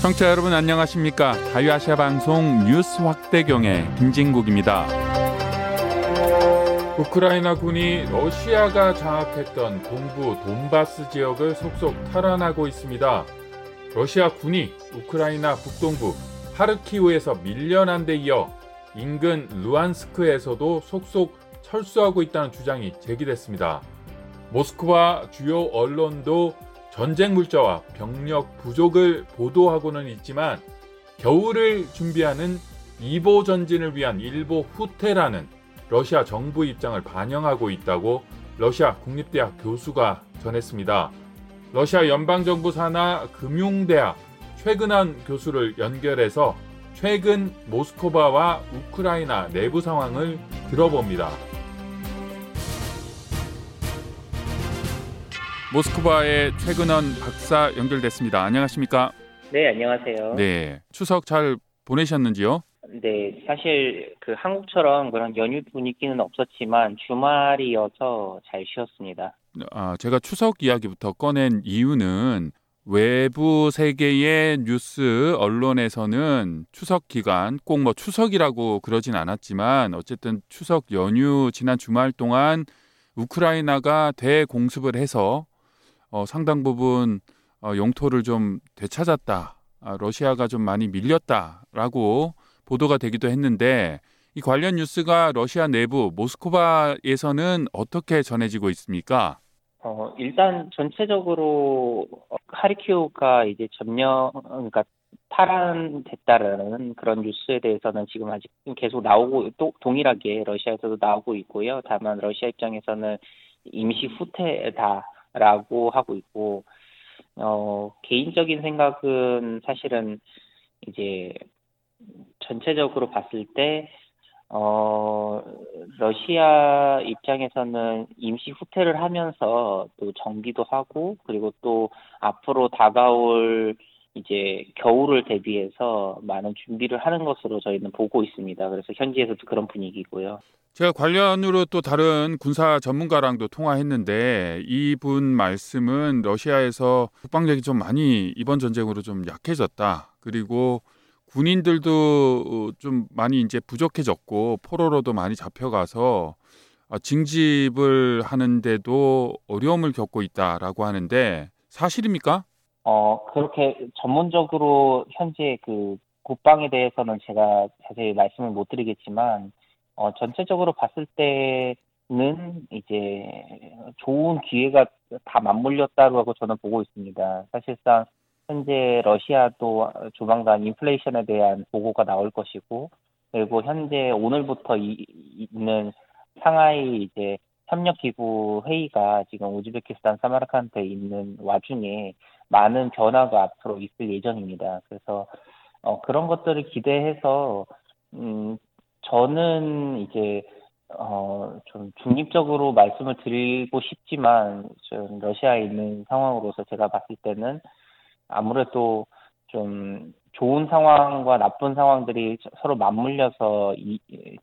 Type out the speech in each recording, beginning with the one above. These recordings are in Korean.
청취자 여러분 안녕하십니까? 자유아시아 방송 뉴스 확대경의 김진국입니다. 우크라이나 군이 러시아가 장악했던 동부 돈바스 지역을 속속 탈환하고 있습니다. 러시아 군이 우크라이나 북동부 하르키우에서 밀려난 데 이어 인근 루안스크에서도 속속 철수하고 있다는 주장이 제기됐습니다. 모스크바 주요 언론도 전쟁 물자와 병력 부족을 보도하고는 있지만 겨울을 준비하는 이보 전진을 위한 일보 후퇴라는 러시아 정부 입장을 반영하고 있다고 러시아 국립대학 교수가 전했습니다. 러시아 연방정부 산하 금융대학 최근한 교수를 연결해서 최근 모스크바와 우크라이나 내부 상황을 들어봅니다. 모스크바의 최근원 박사 연결됐습니다. 안녕하십니까? 네, 안녕하세요. 네, 추석 잘 보내셨는지요? 네, 사실 그 한국처럼 그런 연휴 분위기는 없었지만 주말이어서 잘 쉬었습니다. 아, 제가 추석 이야기부터 꺼낸 이유는 외부 세계의 뉴스 언론에서는 추석 기간 꼭 뭐 추석이라고 그러진 않았지만 어쨌든 추석 연휴 지난 주말 동안 우크라이나가 대공습을 해서 어, 상당 부분 어, 영토를 좀 되찾았다. 아, 러시아가 좀 많이 밀렸다라고 보도가 되기도 했는데 이 관련 뉴스가 러시아 내부 모스크바에서는 어떻게 전해지고 있습니까? 어, 일단 전체적으로 하리키우가 이제 점령 그러니까 탈환됐다라는 그런 뉴스에 대해서는 지금 아직 계속 나오고 또 동일하게 러시아에서도 나오고 있고요. 다만 러시아 입장에서는 임시 후퇴다 라고 하고 있고 어, 개인적인 생각은 사실은 이제 전체적으로 봤을 때 어, 러시아 입장에서는 임시 후퇴를 하면서 또 정비도 하고 그리고 또 앞으로 다가올 이제 겨울을 대비해서 많은 준비를 하는 것으로 저희는 보고 있습니다. 그래서 현지에서도 그런 분위기고요. 제가 관련으로 또 다른 군사 전문가랑도 통화했는데 이분 말씀은 러시아에서 국방력이 좀 많이 이번 전쟁으로 좀 약해졌다. 그리고 군인들도 좀 많이 이제 부족해졌고 포로로도 많이 잡혀가서 아, 징집을 하는데도 어려움을 겪고 있다라고 하는데 사실입니까? 어 그렇게 전문적으로 현재 그 국방에 대해서는 제가 자세히 말씀을 못 드리겠지만 어 전체적으로 봤을 때는 이제 좋은 기회가 다 맞물렸다고 저는 보고 있습니다. 사실상 현재 러시아도 조만간 인플레이션에 대한 보고가 나올 것이고 그리고 현재 오늘부터 이, 있는 상하이 이제 협력기구 회의가 지금 우즈베키스탄 사마르칸트에 있는 와중에 많은 변화가 앞으로 있을 예정입니다. 그래서 어, 그런 것들을 기대해서 음, 저는 이제 어, 좀 중립적으로 말씀을 드리고 싶지만 좀 러시아에 있는 상황으로서 제가 봤을 때는 아무래도 좀 좋은 상황과 나쁜 상황들이 서로 맞물려서 이,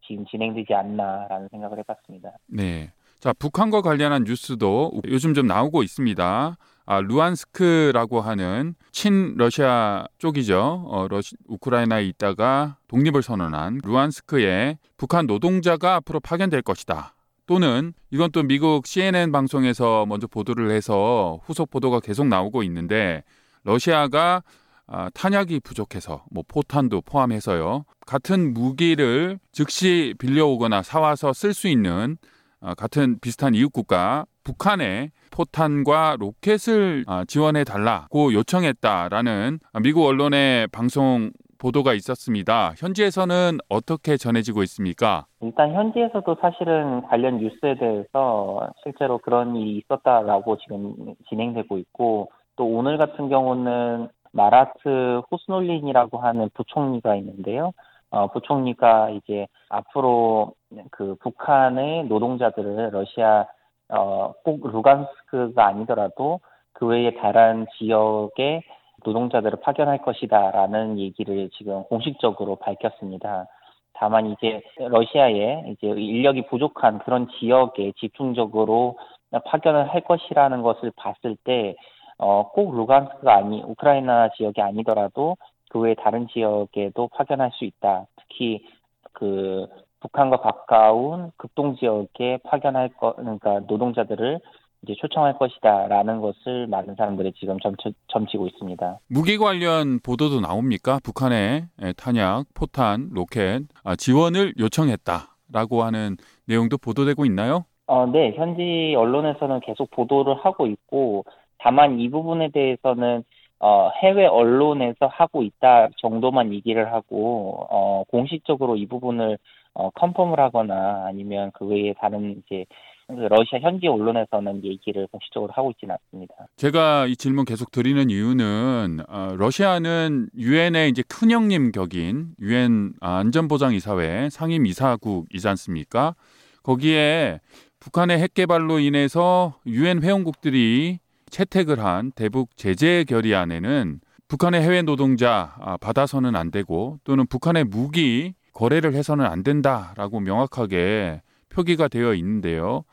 지금 진행되지 않나라는 생각을 해봤습니다. 네. 자, 북한과 관련한 뉴스도 요즘 좀 나오고 있습니다. 아, 루안스크라고 하는 친 러시아 쪽이죠. 어, 러시, 우크라이나에 있다가 독립을 선언한 루안스크에 북한 노동자가 앞으로 파견될 것이다. 또는 이건 또 미국 CNN 방송에서 먼저 보도를 해서 후속 보도가 계속 나오고 있는데 러시아가 아, 탄약이 부족해서 뭐 포탄도 포함해서요. 같은 무기를 즉시 빌려오거나 사와서 쓸 수 있는 아, 같은 비슷한 이웃 국가 북한에 포탄과 로켓을 아, 지원해 달라고 요청했다라는 미국 언론의 방송 보도가 있었습니다. 현지에서는 어떻게 전해지고 있습니까? 일단 현지에서도 사실은 관련 뉴스에 대해서 실제로 그런 일이 있었다라고 지금 진행되고 있고 또 오늘 같은 경우는 마라트 호스놀린이라고 하는 부총리가 있는데요. 어, 부총리가 이제 앞으로 그 북한의 노동자들을 러시아 어, 꼭 루간스크가 아니더라도 그 외에 다른 지역에 노동자들을 파견할 것이다라는 얘기를 지금 공식적으로 밝혔습니다. 다만 이제 러시아에 이제 인력이 부족한 그런 지역에 집중적으로 파견을 할 것이라는 것을 봤을 때 어, 꼭 루간스크가 아니 우크라이나 지역이 아니더라도 그 외 다른 지역에도 파견할 수 있다. 특히 그 북한과 가까운 극동 지역에 파견할 거 그러니까 노동자들을 이제 초청할 것이다라는 것을 많은 사람들이 지금 점치, 점치고 있습니다. 무기 관련 보도도 나옵니까? 북한의 예, 탄약, 포탄, 로켓 아, 지원을 요청했다라고 하는 내용도 보도되고 있나요? 어, 네, 현지 언론에서는 계속 보도를 하고 있고 다만 이 부분에 대해서는 어, 해외 언론에서 하고 있다 정도만 얘기를 하고 어, 공식적으로 이 부분을 어, 컨펌을 하거나 아니면 그 외에 다른 이제 그 러시아 현지 언론에서는 얘기를 공식적으로 하고 있지는 않습니다. 제가 이 질문 계속 드리는 이유는 어, 러시아는 유엔의 이제 큰 형님 격인 유엔 안전보장이사회 상임 이사국이지 않습니까? 거기에 북한의 핵 개발로 인해서 유엔 회원국들이 채택을 한 대북 제재 결의안에는 북한의 해외 노동자 아, 받아서는 안 되고 또는 북한의 무기 거래를 해서는 안 된다라고 명확하게 표기가 되어 있는데요.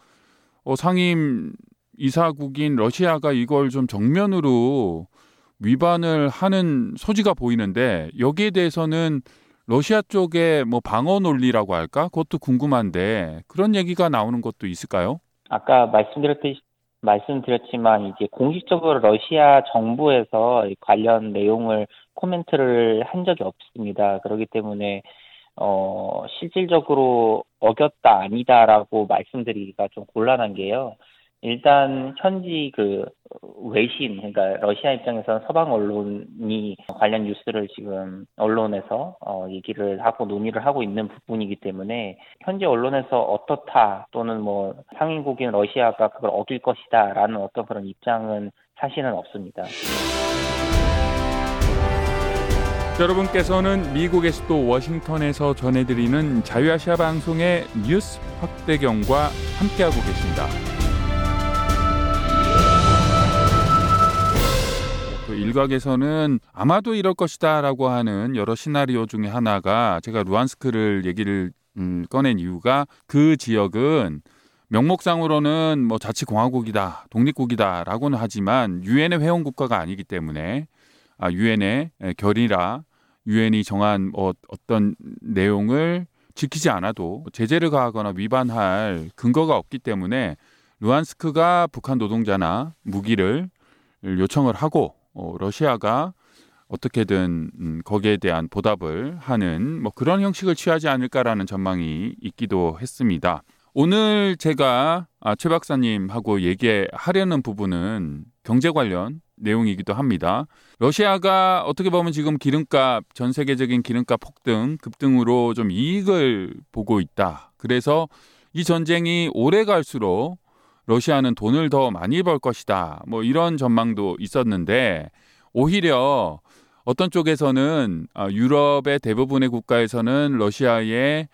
어, 상임 이사국인 러시아가 이걸 좀 정면으로 위반을 하는 소지가 보이는데 여기에 대해서는 러시아 쪽의 뭐 방어 논리라고 할까? 그것도 궁금한데 그런 얘기가 나오는 것도 있을까요? 아까 말씀드렸듯이 말씀드렸지만 이제 공식적으로 러시아 정부에서 관련 내용을 코멘트를 한 적이 없습니다. 그렇기 때문에 어, 실질적으로 어겼다 아니다라고 말씀드리기가 좀 곤란한 게요. 일단 현지 그 외신 그러니까 러시아 입장에서는 서방 언론이 관련 뉴스를 지금 언론에서 어 얘기를 하고 논의를 하고 있는 부분이기 때문에 현지 언론에서 어떻다 또는 뭐 상인국인 러시아가 그걸 얻을 것이다라는 어떤 그런 입장은 사실은 없습니다. 여러분께서는 미국의 수도 워싱턴에서 전해드리는 자유아시아 방송의 뉴스 확대경과 함께하고 계십니다. 일각에서는 아마도 이럴 것이다라고 하는 여러 시나리오 중에 하나가 제가 루안스크를 얘기를 음, 꺼낸 이유가 그 지역은 명목상으로는 뭐 자치공화국이다, 독립국이다라고는 하지만 유엔의 회원 국가가 아니기 때문에 아, 유엔의 결의라 유엔이 정한 어, 어떤 내용을 지키지 않아도 제재를 가하거나 위반할 근거가 없기 때문에 루안스크가 북한 노동자나 무기를 요청을 하고 어, 러시아가 어떻게든 음, 거기에 대한 보답을 하는 뭐 그런 형식을 취하지 않을까라는 전망이 있기도 했습니다. 오늘 제가 아, 최 박사님하고 얘기하려는 부분은 경제 관련 내용이기도 합니다. 러시아가 어떻게 보면 지금 기름값 전 세계적인 기름값 폭등 급등으로 좀 이익을 보고 있다. 그래서 이 전쟁이 오래 갈수록 러시아는 돈을 더 많이 벌 것이다. 뭐 이런 전망도 있었는데 오히려 어떤 쪽에서는 아, 유럽의 대부분의 국가에서는 러시아의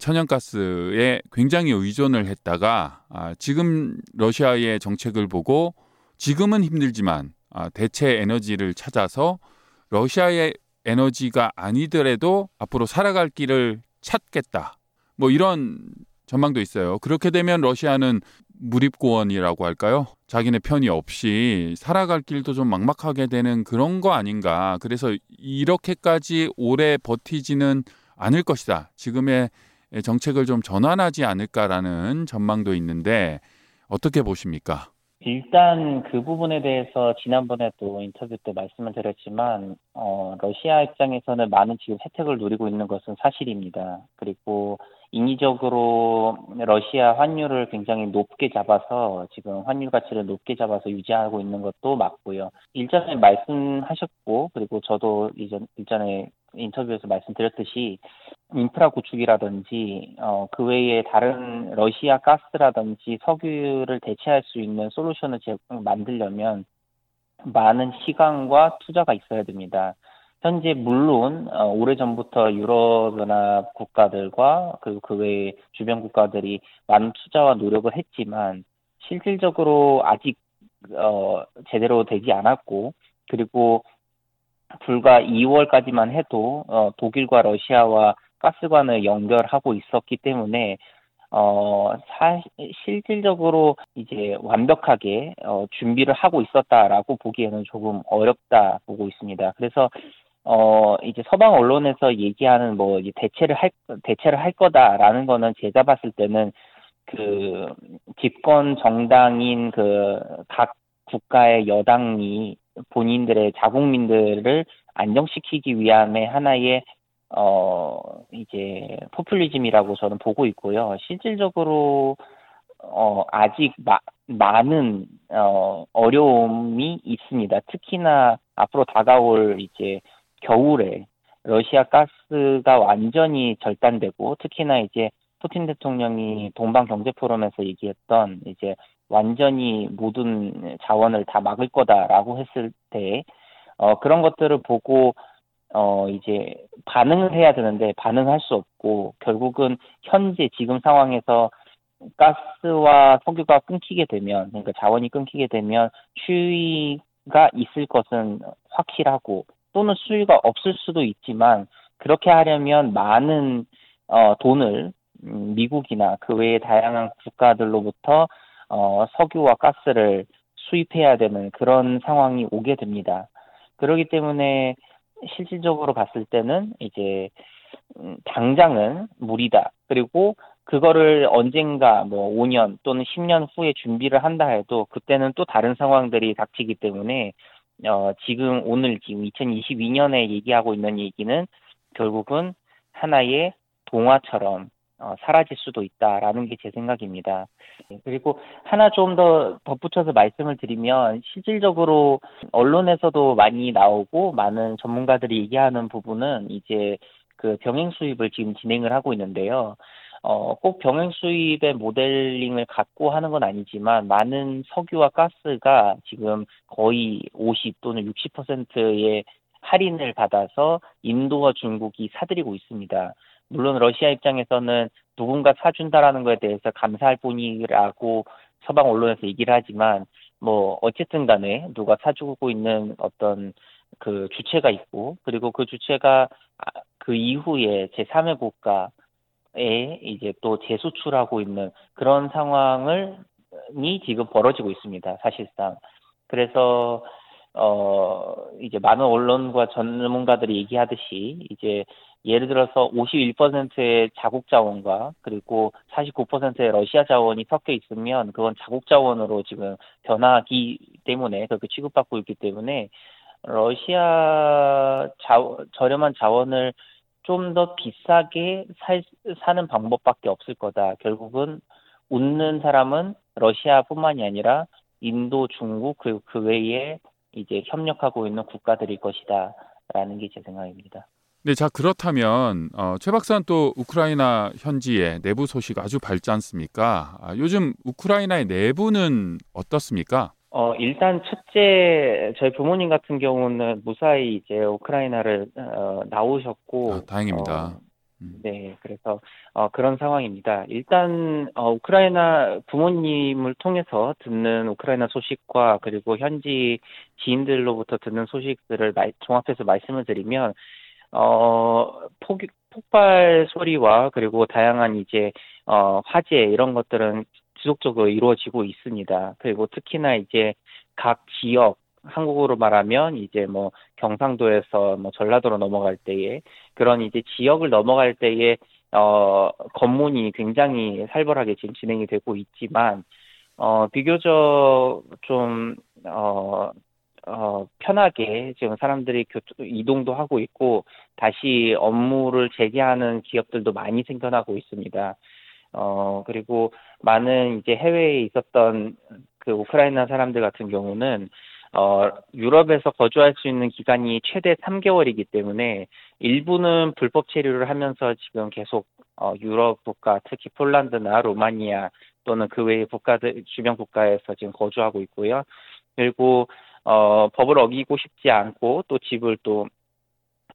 천연가스에 굉장히 의존을 했다가 아, 지금 러시아의 정책을 보고 지금은 힘들지만 아, 대체 에너지를 찾아서 러시아의 에너지가 아니더라도 앞으로 살아갈 길을 찾겠다. 뭐 이런 전망도 있어요. 그렇게 되면 러시아는 무립고원이라고 할까요? 자기네 편이 없이 살아갈 길도 좀 막막하게 되는 그런 거 아닌가. 그래서 이렇게까지 오래 버티지는 않을 것이다. 지금의 정책을 좀 전환하지 않을까라는 전망도 있는데 어떻게 보십니까? 일단 그 부분에 대해서 지난번에도 인터뷰 때 말씀을 드렸지만 어, 러시아 입장에서는 많은 지금 혜택을 누리고 있는 것은 사실입니다. 그리고 인위적으로 러시아 환율을 굉장히 높게 잡아서 지금 환율 가치를 높게 잡아서 유지하고 있는 것도 맞고요. 일전에 말씀하셨고 그리고 저도 이전 일전에 인터뷰에서 말씀드렸듯이 인프라 구축이라든지 어, 그 외에 다른 러시아 가스라든지 석유를 대체할 수 있는 솔루션을 만들려면 많은 시간과 투자가 있어야 됩니다. 현재 물론 어, 오래전부터 유럽연합 국가들과 그리고 그 외 주변 국가들이 많은 투자와 노력을 했지만 실질적으로 아직 어, 제대로 되지 않았고 그리고 불과 2월까지만 해도 어, 독일과 러시아와 가스관을 연결하고 있었기 때문에 어, 사, 실질적으로 이제 완벽하게 어, 준비를 하고 있었다라고 보기에는 조금 어렵다 보고 있습니다. 그래서 어, 이제 서방 언론에서 얘기하는 뭐 대체를 할 대체를 할 거다라는 거는 제가 봤을 때는 그 집권 정당인 그 각 국가의 여당이 본인들의 자국민들을 안정시키기 위함의 하나의 어 이제 포퓰리즘이라고 저는 보고 있고요. 실질적으로 어 아직 마, 많은 어 어려움이 있습니다. 특히나 앞으로 다가올 이제 겨울에 러시아 가스가 완전히 절단되고 특히나 이제 푸틴 대통령이 동방 경제 포럼에서 얘기했던 이제 완전히 모든 자원을 다 막을 거다라고 했을 때 어, 그런 것들을 보고 어, 이제 반응을 해야 되는데 반응할 수 없고 결국은 현재 지금 상황에서 가스와 석유가 끊기게 되면 그러니까 자원이 끊기게 되면 추위가 있을 것은 확실하고 또는 수위가 없을 수도 있지만 그렇게 하려면 많은 어, 돈을 음, 미국이나 그 외의 다양한 국가들로부터 어, 석유와 가스를 수입해야 되는 그런 상황이 오게 됩니다. 그렇기 때문에 실질적으로 봤을 때는 이제 음, 당장은 무리다. 그리고 그거를 언젠가 뭐 5년 또는 10년 후에 준비를 한다 해도 그때는 또 다른 상황들이 닥치기 때문에 어, 지금 오늘 지금 2022년에 얘기하고 있는 얘기는 결국은 하나의 동화처럼 어, 사라질 수도 있다라는 게 제 생각입니다. 그리고 하나 좀 더 덧붙여서 말씀을 드리면 실질적으로 언론에서도 많이 나오고 많은 전문가들이 얘기하는 부분은 이제 그 병행 수입을 지금 진행을 하고 있는데요. 어, 꼭 병행 수입의 모델링을 갖고 하는 건 아니지만 많은 석유와 가스가 지금 거의 50 또는 60%의 할인을 받아서 인도와 중국이 사들이고 있습니다. 물론 러시아 입장에서는 누군가 사준다라는 것에 대해서 감사할 뿐이라고 서방 언론에서 얘기를 하지만 뭐 어쨌든 간에 누가 사주고 있는 어떤 그 주체가 있고 그리고 그 주체가 아, 그 이후에 제3의 국가 에 이제 또 재수출하고 있는 그런 상황을 이 지금 벌어지고 있습니다. 사실상. 그래서 어 이제 많은 언론과 전문가들이 얘기하듯이 이제 예를 들어서 51%의 자국 자원과 그리고 49%의 러시아 자원이 섞여 있으면 그건 자국 자원으로 지금 변하기 때문에 그렇게 취급받고 있기 때문에 러시아 자, 저렴한 자원을 좀 더 비싸게 살, 사는 방법밖에 없을 거다. 결국은 웃는 사람은 러시아뿐만이 아니라 인도, 중국 그리고 그 외에 이제 협력하고 있는 국가들일 것이다라는 게 제 생각입니다. 네, 자 그렇다면 어, 최 박사는 또 우크라이나 현지의 내부 소식 아주 밝지 않습니까? 아, 요즘 우크라이나의 내부는 어떻습니까? 어, 일단 첫째 저희 부모님 같은 경우는 무사히 이제 우크라이나를 어, 나오셨고 아, 다행입니다. 어, 네, 그래서 어, 그런 상황입니다. 일단 어, 우크라이나 부모님을 통해서 듣는 우크라이나 소식과 그리고 현지 지인들로부터 듣는 소식들을 말, 종합해서 말씀을 드리면 어, 폭, 폭발 소리와 그리고 다양한 이제 어, 화재 이런 것들은 지속적으로 이루어지고 있습니다. 그리고 특히나 이제 각 지역 한국어로 말하면 이제 뭐 경상도에서 뭐 전라도로 넘어갈 때에 그런 이제 지역을 넘어갈 때에 어 검문이 굉장히 살벌하게 지금 진행이 되고 있지만 어 비교적 좀어 어, 편하게 지금 사람들이 교통, 이동도 하고 있고 다시 업무를 재개하는 기업들도 많이 생겨나고 있습니다. 어, 그리고 많은 이제 해외에 있었던 그 우크라이나 사람들 같은 경우는 어, 유럽에서 거주할 수 있는 기간이 최대 3개월이기 때문에 일부는 불법 체류를 하면서 지금 계속 어, 유럽 국가, 특히 폴란드나 로마니아 또는 그 외의 국가들, 주변 국가에서 지금 거주하고 있고요. 그리고 어, 법을 어기고 싶지 않고 또 집을 또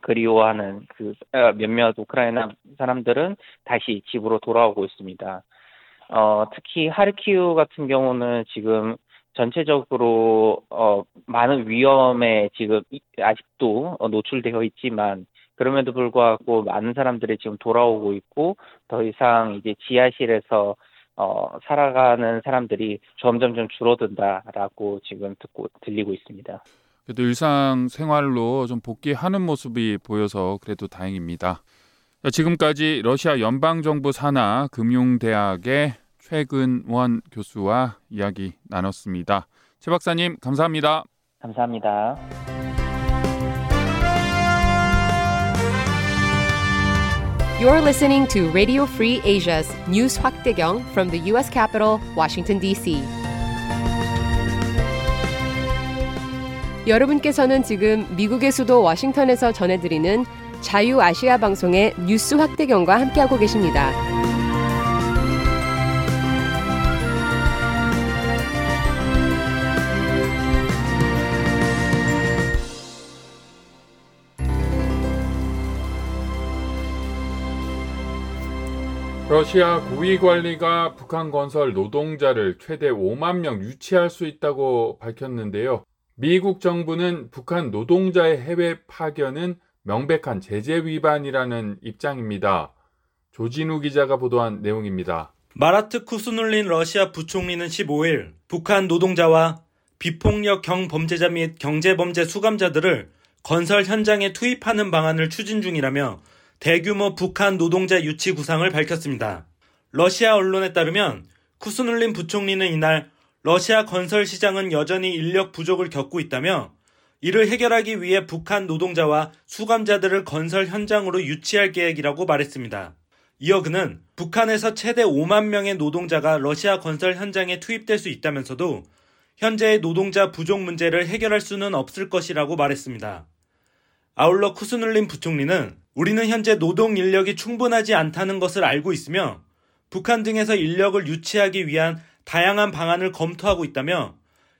그리워하는 그 어, 몇몇 우크라이나 사람들은 다시 집으로 돌아오고 있습니다. 어, 특히 하르키우 같은 경우는 지금 전체적으로 어, 많은 위험에 지금 아직도 노출되어 있지만 그럼에도 불구하고 많은 사람들이 지금 돌아오고 있고 더 이상 이제 지하실에서 어, 살아가는 사람들이 점점 좀 줄어든다라고 지금 듣고 들리고 있습니다. 그래도 일상 생활로 좀 복귀하는 모습이 보여서 그래도 다행입니다. 지금까지 러시아 연방정부 산하 금융대학의 최근원 교수와 이야기 나눴습니다. 최 박사님 감사합니다. 감사합니다. You're listening to Radio Free Asia's News 확대경 from the U.S. capital, Washington, D.C. 여러분께서는 지금 미국의 수도 워싱턴에서 전해드리는 자유아시아 방송의 뉴스 확대경과 함께하고 계십니다. 러시아 고위 관리가 북한 건설 노동자를 최대 5만 명 유치할 수 있다고 밝혔는데요. 미국 정부는 북한 노동자의 해외 파견은 명백한 제재 위반이라는 입장입니다. 조진우 기자가 보도한 내용입니다. 마라트 쿠스눌린 러시아 부총리는 15일 북한 노동자와 비폭력 경범죄자 및 경제범죄 수감자들을 건설 현장에 투입하는 방안을 추진 중이라며 대규모 북한 노동자 유치 구상을 밝혔습니다. 러시아 언론에 따르면 쿠스눌린 부총리는 이날 러시아 건설 시장은 여전히 인력 부족을 겪고 있다며 이를 해결하기 위해 북한 노동자와 수감자들을 건설 현장으로 유치할 계획이라고 말했습니다. 이어 그는 북한에서 최대 5만 명의 노동자가 러시아 건설 현장에 투입될 수 있다면서도 현재의 노동자 부족 문제를 해결할 수는 없을 것이라고 말했습니다. 아울러 쿠스눌린 부총리는 우리는 현재 노동 인력이 충분하지 않다는 것을 알고 있으며 북한 등에서 인력을 유치하기 위한 다양한 방안을 검토하고 있다며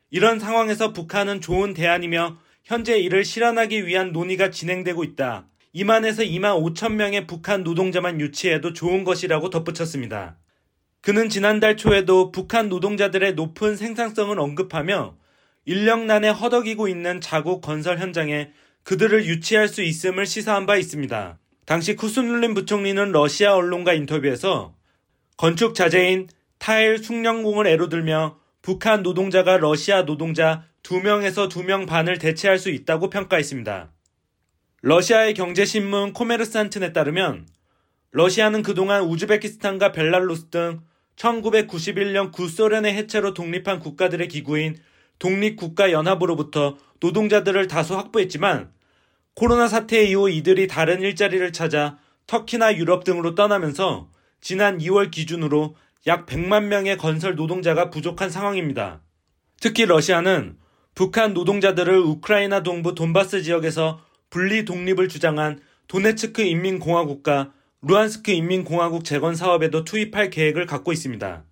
이런 상황에서 북한은 좋은 대안이며 현재 이를 실현하기 위한 논의가 진행되고 있다. 2만에서 2만 5천 명의 북한 노동자만 유치해도 좋은 것이라고 덧붙였습니다. 그는 지난달 초에도 북한 노동자들의 높은 생산성을 언급하며 인력난에 허덕이고 있는 자국 건설 현장에 그들을 유치할 수 있음을 시사한 바 있습니다. 당시 쿠스눌린 부총리는 러시아 언론과 인터뷰에서 건축 자재인 타일 숙련공을 애로 들며 북한 노동자가 러시아 노동자 2명에서 2명 반을 대체할 수 있다고 평가했습니다. 러시아의 경제신문 코메르산튼에 따르면 러시아는 그동안 우즈베키스탄과 벨라루스 등 1991년 구소련의 해체로 독립한 국가들의 기구인 독립국가연합으로부터 노동자들을 다수 확보했지만 코로나 사태 이후 이들이 다른 일자리를 찾아 터키나 유럽 등으로 떠나면서 지난 2월 기준으로 약 100만 명의 건설 노동자가 부족한 상황입니다. 특히 러시아는 북한 노동자들을 우크라이나 동부 돈바스 지역에서 분리 독립을 주장한 도네츠크 인민공화국과 루안스크 인민공화국 재건 사업에도 투입할 계획을 갖고 있습니다.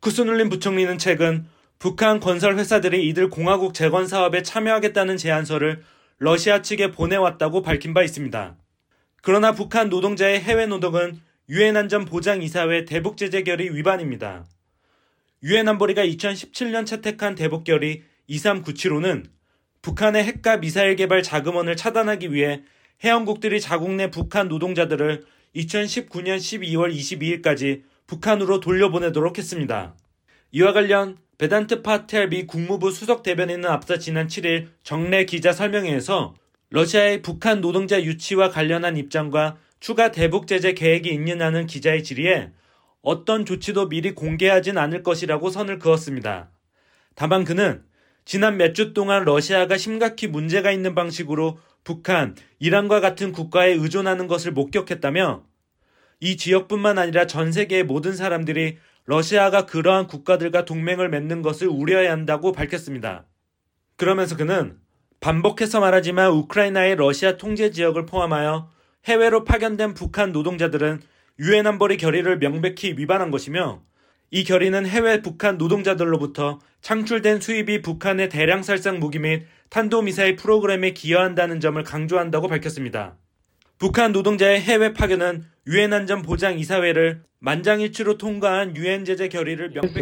쿠스눌린 부총리는 최근 북한 건설 회사들이 이들 공화국 재건 사업에 참여하겠다는 제안서를 러시아 측에 보내왔다고 밝힌 바 있습니다. 그러나 북한 노동자의 해외 노동은 유엔 안전 보장 이사회 대북 제재 결의 위반입니다. 유엔 안보리가 2017년 채택한 대북 결의 2397호는 북한의 핵과 미사일 개발 자금원을 차단하기 위해 해양국들이 자국 내 북한 노동자들을 2019년 12월 22일까지 북한으로 돌려보내도록 했습니다. 이와 관련 베단트 파텔 미 국무부 수석 대변인은 앞서 지난 7일 정례 기자 설명회에서 러시아의 북한 노동자 유치와 관련한 입장과 추가 대북 제재 계획이 있느냐는 기자의 질의에 어떤 조치도 미리 공개하진 않을 것이라고 선을 그었습니다. 다만 그는 지난 몇 주 동안 러시아가 심각히 문제가 있는 방식으로 북한, 이란과 같은 국가에 의존하는 것을 목격했다며 이 지역뿐만 아니라 전 세계의 모든 사람들이 러시아가 그러한 국가들과 동맹을 맺는 것을 우려해야 한다고 밝혔습니다. 그러면서 그는 반복해서 말하지만 우크라이나의 러시아 통제 지역을 포함하여 해외로 파견된 북한 노동자들은 유엔 안보리 결의를 명백히 위반한 것이며 이 결의는 해외 북한 노동자들로부터 창출된 수입이 북한의 대량 살상 무기 및 탄도미사일 프로그램에 기여한다는 점을 강조한다고 밝혔습니다. 북한 노동자의 해외 파견은 유엔 안전 보장 이사회를 만장일치로 통과한 유엔 제재 결의를 명백히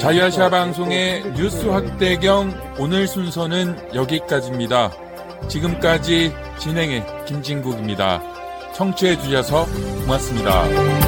자유아시아 방송의 뉴스 확대경 오늘 순서는 여기까지입니다. 지금까지 진행의 김진국입니다. 청취해 주셔서 고맙습니다.